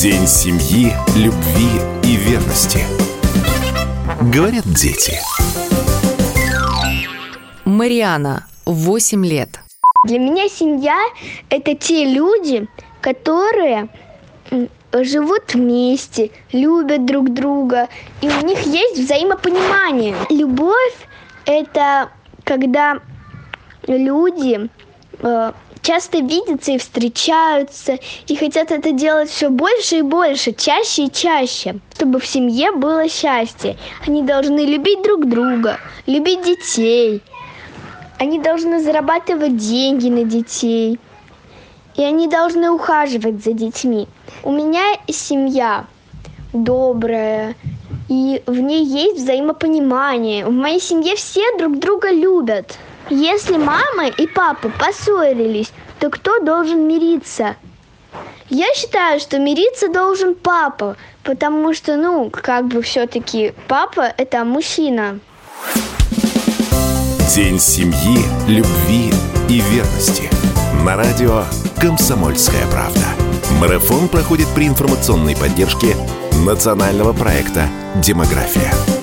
День семьи, любви и верности. Говорят дети. Мариана, 8 лет. Для меня семья – это те люди, которые живут вместе, любят друг друга, и у них есть взаимопонимание. Любовь – это когда люди э, часто видятся и встречаются, и хотят это делать все больше и больше, чаще и чаще, чтобы в семье было счастье. Они должны любить друг друга, любить детей. Они должны зарабатывать деньги на детей. И они должны ухаживать за детьми. У меня семья добрая, и в ней есть взаимопонимание. В моей семье все друг друга любят. Если мама и папа поссорились, то кто должен мириться? Я считаю, что мириться должен папа, потому что, ну, как бы все-таки папа это мужчина. День семьи, любви и верности. На радио «Комсомольская правда». Марафон проходит при информационной поддержке национального проекта «Демография».